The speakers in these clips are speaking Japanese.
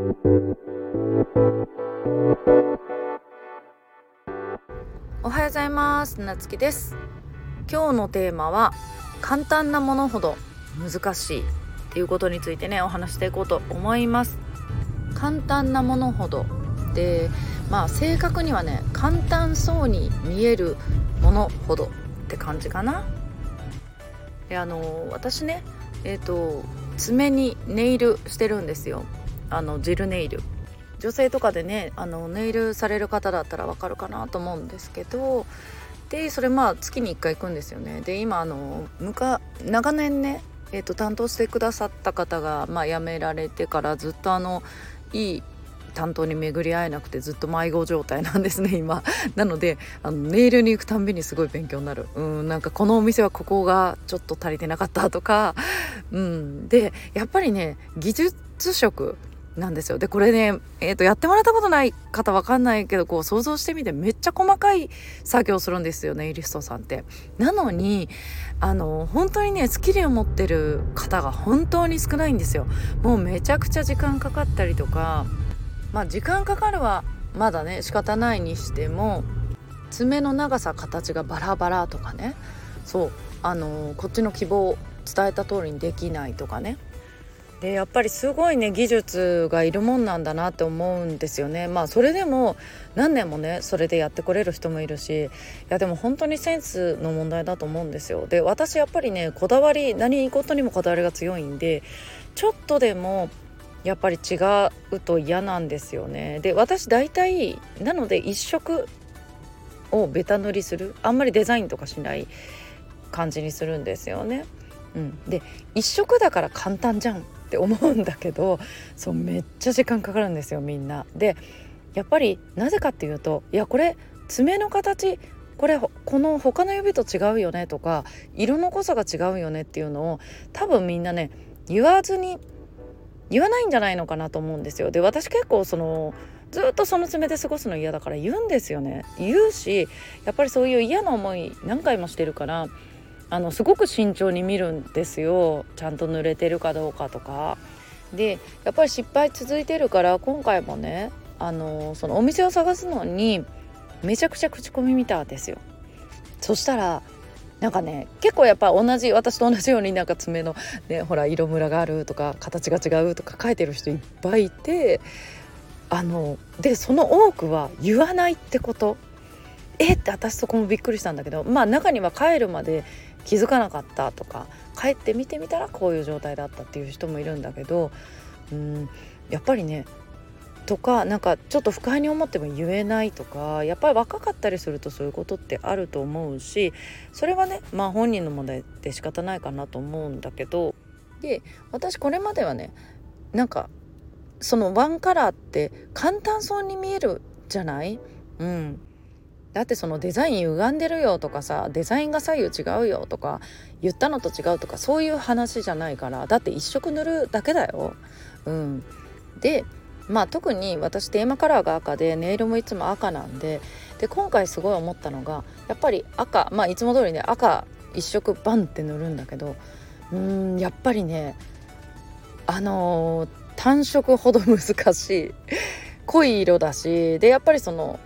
おはようございます。なつきです。今日のテーマは簡単なものほど難しいっていうことについてねお話していこうと思います。簡単なものほどでまあ正確にはね簡単そうに見えるものほどって感じかな。であの私ねえっ、ー、と爪にネイルしてるんですよ。あのジルネイル。女性とかでねあのネイルされる方だったらわかるかなと思うんですけど。でそれまあ月に1回行くんですよね。で今あの長年ね、えーと、担当してくださった方が、まあ、辞められてからずっとあのいい担当に巡り合えなくてずっと迷子状態なんですね今。なのであのネイルに行くたんびにすごい勉強になる。うんなんかこのお店はここがちょっと足りてなかったとか。うん。でやっぱりね技術職なんですよでこれね、えーと、やってもらったことない方わかんないけどこう想像してみてめっちゃ細かい作業するんですよネイリストさんって。なのにあの本当にねスキルを持ってる方が本当に少ないんですよ。もうめちゃくちゃ時間かかったりとかまあ時間かかるはまだね仕方ないにしても爪の長さ形がバラバラとかねそうあのこっちの希望を伝えた通りにできないとかねでやっぱりすごいね技術がいるもんなんだなって思うんですよね。まあそれでも何年もねそれでやってこれる人もいるしいやでも本当にセンスの問題だと思うんですよ。で私やっぱりねこだわり何事にもこだわりが強いんでちょっとでもやっぱり違うと嫌なんですよね。で私大体なので一色をベタ塗りする。あんまりデザインとかしない感じにするんですよね。うん、で一色だから簡単じゃん。って思うんだけどそうめっちゃ時間かかるんですよみんな。でやっぱりなぜかっていうといやこれ爪の形これこの他の指と違うよねとか色の濃さが違うよねっていうのを多分みんなね言わずに言わないんじゃないのかなと思うんですよ。で私結構そのずっとその爪で過ごすの嫌だから言うんですよね言うしやっぱりそういう嫌な思い何回もしてるからあのすごく慎重に見るんですよちゃんと濡れてるかどうかとか。でやっぱり失敗続いてるから今回もねあのそのお店を探すのにめちゃくちゃ口コミ見たんですよ。そしたらなんかね結構やっぱ同じ私と同じようになんか爪の、ね、ほら色ムラがあるとか形が違うとか書いてる人いっぱいいてあのでその多くは言わないってことえ？って私そこもびっくりしたんだけどまあ中には帰るまで気づかなかったとか帰って見てみたらこういう状態だったっていう人もいるんだけどうんやっぱりねとかなんかちょっと不快に思っても言えないとかやっぱり若かったりするとそういうことってあると思うしそれはねまあ本人の問題で仕方ないかなと思うんだけどで私これまではねなんかそのワンカラーって簡単そうに見えるじゃない？うん。だってそのデザイン歪んでるよとかさデザインが左右違うよとか言ったのと違うとかそういう話じゃないからだって一色塗るだけだよ。うん、でまあ特に私テーマカラーが赤でネイルもいつも赤なんでで今回すごい思ったのがやっぱり赤まあいつも通りね赤一色バンって塗るんだけどうんやっぱりねあのー、単色ほど難しい濃い色だしでやっぱりその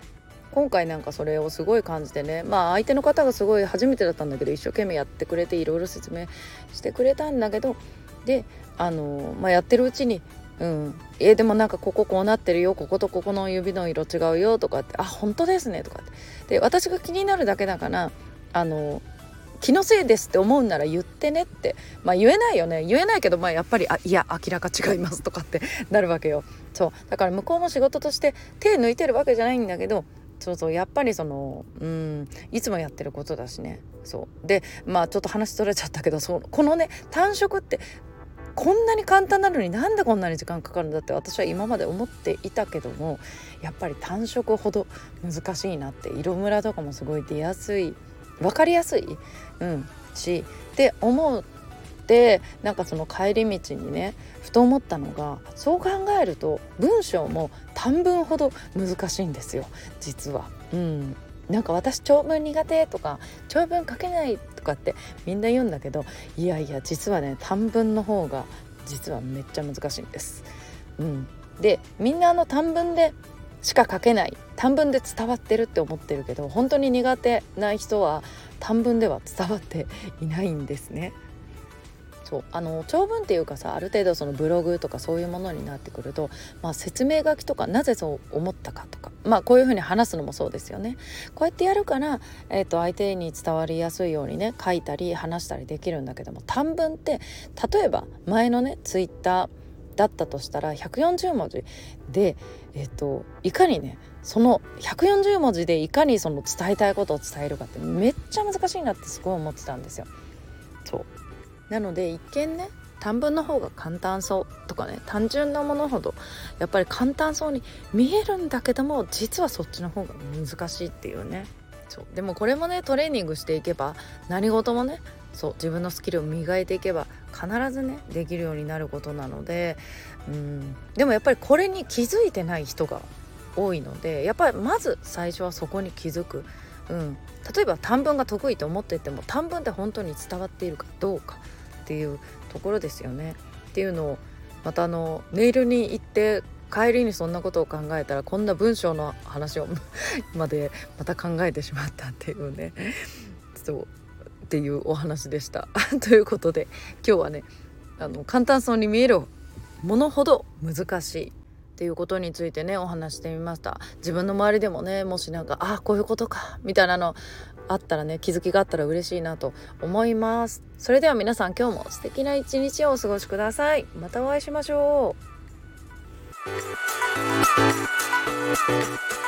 今回なんかそれをすごい感じてねまあ相手の方がすごい初めてだったんだけど一生懸命やってくれていろいろ説明してくれたんだけどであの、まあ、やってるうちにうん、えー、でもなんかこここうなってるよこことここの指の色違うよとかってあ本当ですねとかって。で私が気になるだけだからあの気のせいですって思うなら言ってねってまあ言えないよね。言えないけどまあやっぱりあいや明らか違いますとかってなるわけよ。そう。だから向こうも仕事として手抜いてるわけじゃないんだけどそうそうやっぱりそのうんいつもやってることだしね。そう。でまあちょっと話取れちゃったけどそこのね単色ってこんなに簡単なのになんでこんなに時間かかるんだって私は今まで思っていたけどもやっぱり単色ほど難しいなって色ムラとかもすごい出やすい分かりやすい、うん、しって思ってなんかその帰り道にねふと思ったのがそう考えると文章も短文ほど難しいんですよ実は。うんなんか私長文苦手とか長文書けないとかってみんな言うんだけどいやいや実はね短文の方が実はめっちゃ難しいんです。うん、でみんなあの短文でしか書けない短文で伝わってるって思ってるけど本当に苦手な人は短文では伝わっていないんですね。そうあの長文っていうかさある程度そのブログとかそういうものになってくると、まあ、説明書きとかなぜそう思ったかとか、まあ、こういうふうに話すのもそうですよね。こうやってやるから、えーと、相手に伝わりやすいようにね書いたり話したりできるんだけども短文って例えば前のねツイッターだったとしたら140文字で、えーと、いかにねその140文字でいかにその伝えたいことを伝えるかってめっちゃ難しいなってすごい思ってたんですよ。そうなので一見ね短文の方が簡単そうとかね単純なものほどやっぱり簡単そうに見えるんだけども実はそっちの方が難しいっていうね。そう。でもこれもねトレーニングしていけば何事もねそう自分のスキルを磨いていけば必ずねできるようになることなのでうん。でもやっぱりこれに気づいてない人が多いのでやっぱりまず最初はそこに気づく、うん、例えば短文が得意と思ってても短文って本当に伝わっているかどうか。っていうところですよね。っていうのをまたあのメールに行って帰りにそんなことを考えたらこんな文章の話をまでまた考えてしまったっていうねそうっていうお話でした。ということで今日はねあの簡単そうに見えるものほど難しいっていうことについてねお話してみました自分の周りでもねもしなんかあこういうことかみたいなのあったらね気づきがあったら嬉しいなと思います。それでは皆さん今日も素敵な一日をお過ごしください。またお会いしましょう。